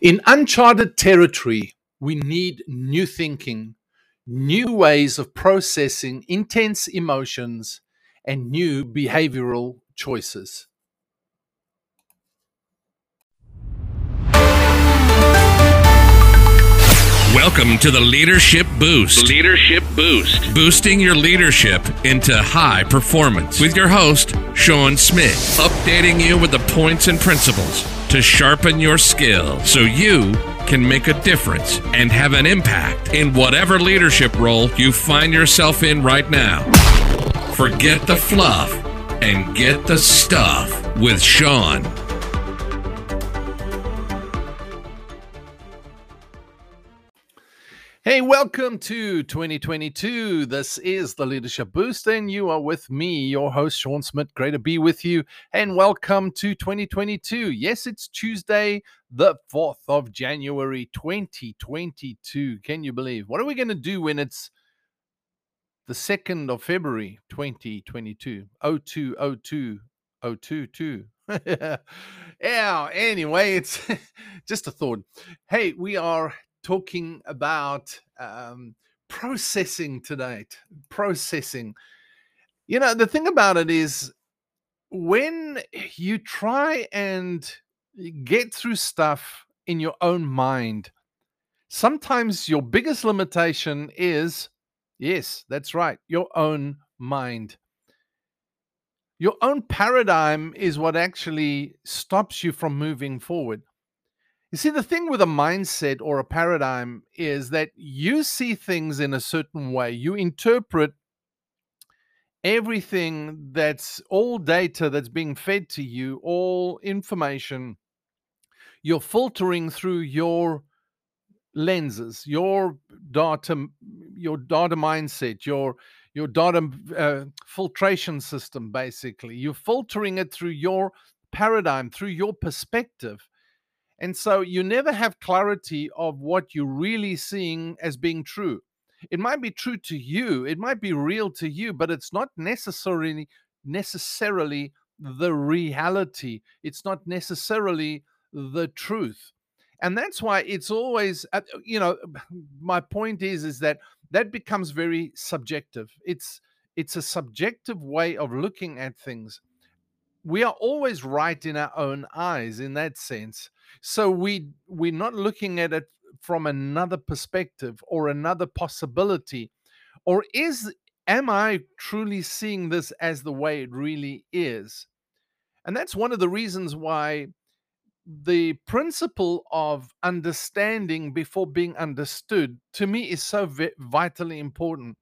In uncharted territory, we need new thinking, new ways of processing intense emotions, and new behavioral choices. Welcome to the Leadership Boost. Leadership Boost. Boosting your leadership into high performance with your host, Shaun Smith. Updating you with the points and principles to sharpen your skill so you can make a difference and have an impact in whatever leadership role you find yourself in right now. Forget the fluff and get the stuff with Shaun. Hey, welcome to 2022. This is the Leadership Boost, and you are with me, your host, Shaun Smith. Great to be with you, and welcome to 2022. Yes, it's Tuesday, the 4th of January, 2022. Can you believe? What are we going to do when it's the 2nd of February, 2022? 0202 022. yeah, anyway, it's just a thought. Hey, we are talking about um, processing tonight. Processing. You know, the thing about it is when you try and get through stuff in your own mind, sometimes your biggest limitation is yes, that's right, your own mind. Your own paradigm is what actually stops you from moving forward. You see, the thing with a mindset or a paradigm is that you see things in a certain way. You interpret everything that's all data that's being fed to you, all information. You're filtering through your lenses, your data, your data mindset, your your data uh, filtration system. Basically, you're filtering it through your paradigm, through your perspective and so you never have clarity of what you're really seeing as being true. It might be true to you, it might be real to you, but it's not necessarily necessarily the reality. It's not necessarily the truth. And that's why it's always uh, you know my point is is that that becomes very subjective. It's it's a subjective way of looking at things. We are always right in our own eyes in that sense. So we we're not looking at it from another perspective or another possibility or is am i truly seeing this as the way it really is? And that's one of the reasons why the principle of understanding before being understood to me is so vitally important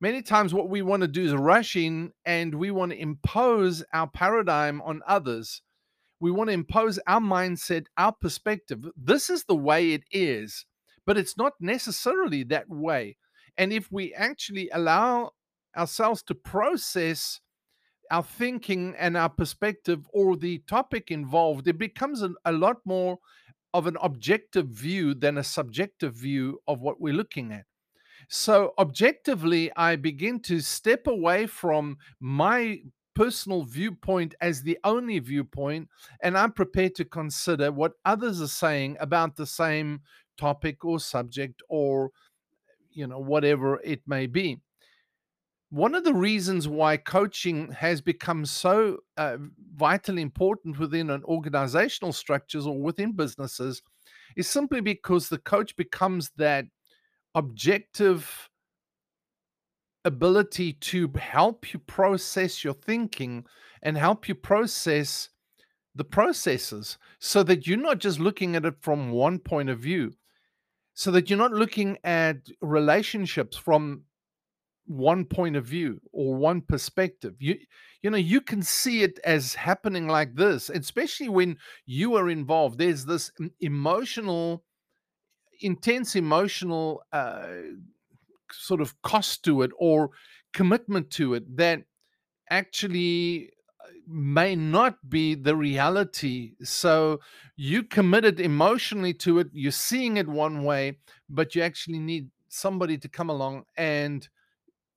many times what we want to do is rush in and we want to impose our paradigm on others we want to impose our mindset, our perspective. This is the way it is, but it's not necessarily that way. And if we actually allow ourselves to process our thinking and our perspective or the topic involved, it becomes an, a lot more of an objective view than a subjective view of what we're looking at. So, objectively, I begin to step away from my personal viewpoint as the only viewpoint, and I'm prepared to consider what others are saying about the same topic or subject or, you know, whatever it may be. One of the reasons why coaching has become so uh, vitally important within an organizational structures or within businesses is simply because the coach becomes that objective ability to help you process your thinking and help you process the processes so that you're not just looking at it from one point of view so that you're not looking at relationships from one point of view or one perspective. You you know you can see it as happening like this especially when you are involved. There's this mm, emotional intense emotional uh, sort of cost to it or commitment to it that actually uh, may not be the reality. So you committed emotionally to it, you're seeing it one way, but you actually need somebody to come along and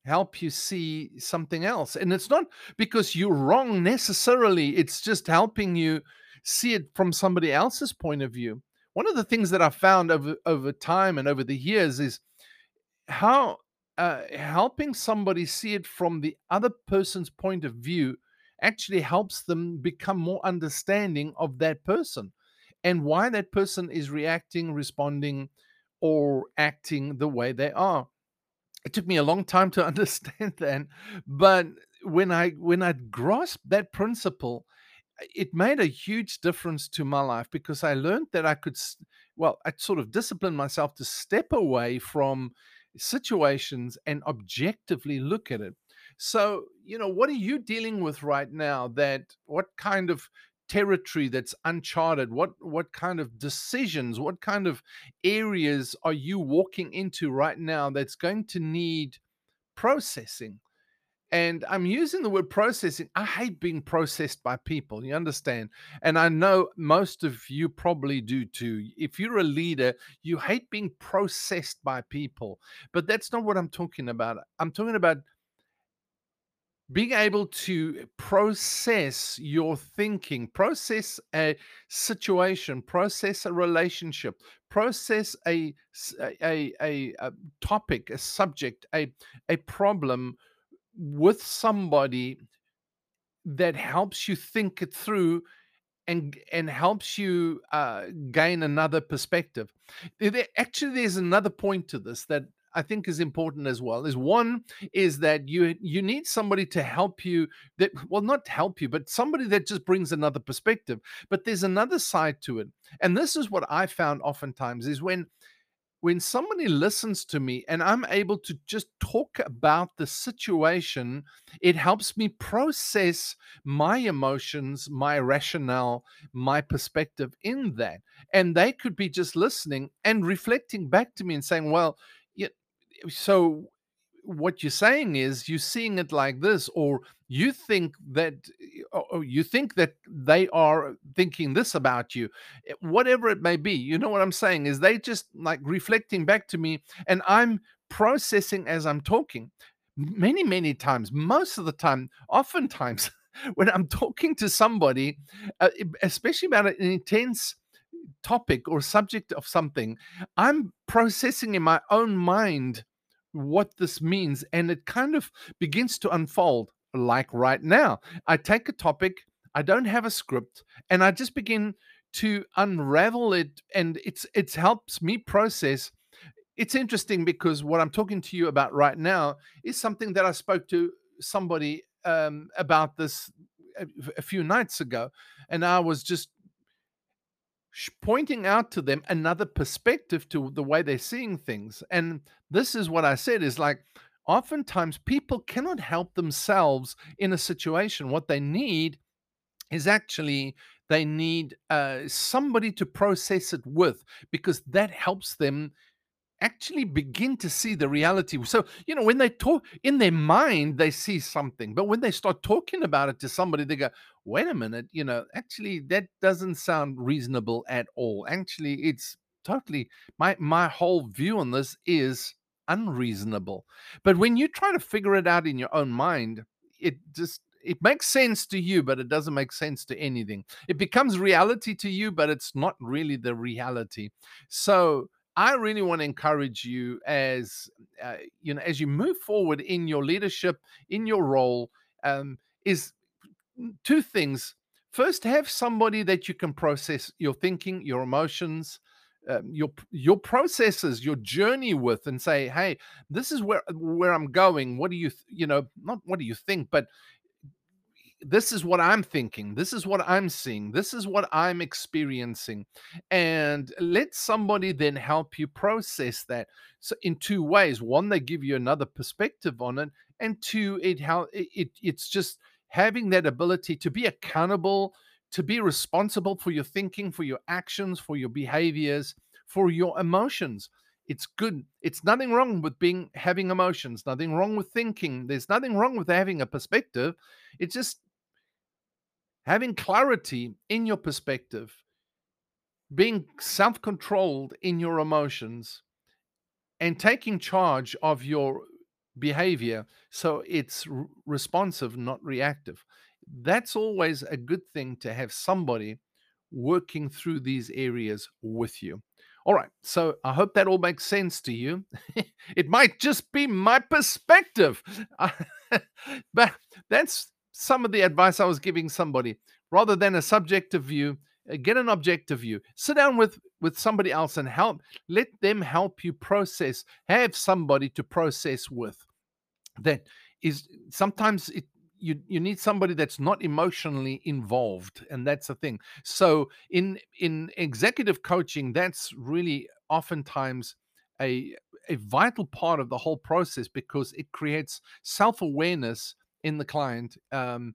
help you see something else. And it's not because you're wrong necessarily, it's just helping you see it from somebody else's point of view one of the things that I found over over time and over the years is how uh, helping somebody see it from the other person's point of view actually helps them become more understanding of that person and why that person is reacting, responding, or acting the way they are. It took me a long time to understand that, but when I when I grasped that principle, it made a huge difference to my life because I learned that I could, well, I sort of disciplined myself to step away from situations and objectively look at it. So, you know, what are you dealing with right now that what kind of territory that's uncharted what what kind of decisions what kind of areas are you walking into right now that's going to need processing and I'm using the word processing. I hate being processed by people. You understand? And I know most of you probably do too. If you're a leader, you hate being processed by people. But that's not what I'm talking about. I'm talking about being able to process your thinking, process a situation, process a relationship, process a a, a, a topic, a subject, a, a problem with somebody that helps you think it through and and helps you uh, gain another perspective. There, actually, there's another point to this that I think is important as well. Is one is that you you need somebody to help you that well not help you, but somebody that just brings another perspective. But there's another side to it, and this is what I found oftentimes is when when somebody listens to me and I'm able to just talk about the situation, it helps me process my emotions, my rationale, my perspective in that. And they could be just listening and reflecting back to me and saying, well, yeah, so what you're saying is you're seeing it like this or you think that or you think that they are thinking this about you eh, whatever it may be you know what i'm saying? Is they just like reflecting back to me and i'm processing as i'm talking. Many many times most of the time oftentimes when i'm talking to somebody uh, especially about an intense topic or subject of something i'm processing in my own mind what this means and it kind of begins to unfold like right now. I take a topic i don't have a script and i just begin to unravel it and it's it helps me process. It's interesting because what i'm talking to you about right now is something that i spoke to somebody um, about this a, a few nights ago and i was just pointing out to them another perspective to the way they're seeing things. And this is what I said is like, oftentimes people cannot help themselves in a situation. What they need is actually they need uh, somebody to process it with because that helps them actually begin to see the reality. So, you know, when they talk in their mind, they see something, but when they start talking about it to somebody, they go, wait a minute, you know, actually, that doesn't sound reasonable at all. Actually, it's totally my my whole view on this is unreasonable. But when you try to figure it out in your own mind, it just it makes sense to you, but it doesn't make sense to anything. It becomes reality to you, but it's not really the reality. So I really want to encourage you as uh, you know as you move forward in your leadership, in your role, um, is two things. First, have somebody that you can process your thinking, your emotions, um, your your processes, your journey with, and say, "Hey, this is where where I'm going. What do you you know? Not what do you think, but this is what I'm thinking. This is what I'm seeing. This is what I'm experiencing. And let somebody then help you process that. So in two ways. One, they give you another perspective on it. And two, it how it, it it's just having that ability to be accountable, to be responsible for your thinking, for your actions, for your behaviors, for your emotions it's good it's nothing wrong with being having emotions nothing wrong with thinking there's nothing wrong with having a perspective it's just having clarity in your perspective, being self controlled in your emotions, and taking charge of your behavior so it's responsive, not reactive. That's always a good thing to have somebody working through these areas with you. All right, so I hope that all makes sense to you. it might just be my perspective, but that's some of the advice I was giving somebody. Rather than a subjective view, uh, get an objective view. Sit down with with somebody else and help. Let them help you process. Have somebody to process with. That is sometimes it you you need somebody that's not emotionally involved and that's the thing so in in executive coaching that's really oftentimes a a vital part of the whole process because it creates self-awareness in the client um,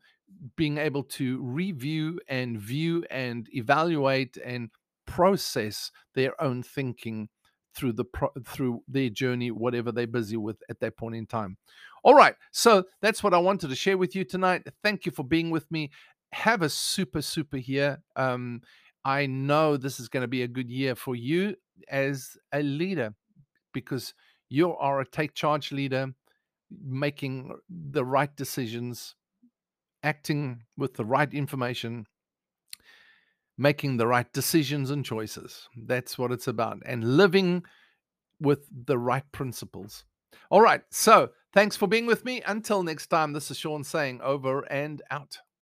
being able to review and view and evaluate and process their own thinking through the pro- through their journey whatever they're busy with at that point in time all right. So that's what I wanted to share with you tonight. Thank you for being with me. Have a super, super year. Um, I know this is going to be a good year for you as a leader because you are a take charge leader, making the right decisions, acting with the right information, making the right decisions and choices. That's what it's about, and living with the right principles. All right. So thanks for being with me. Until next time, this is Shaun saying over and out.